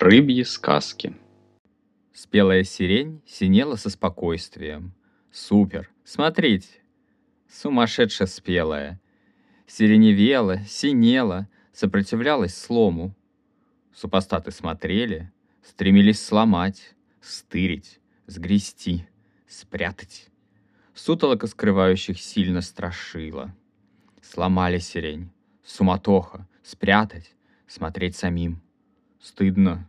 Рыбьи сказки. Спелая сирень синела со спокойствием. Супер! Смотрите! Сумасшедше спелая. Сиреневела, синела, сопротивлялась слому. Супостаты смотрели, стремились сломать, стырить, сгрести, спрятать. Сутолока скрывающих сильно страшила. Сломали сирень, суматоха, спрятать, смотреть самим. Стыдно,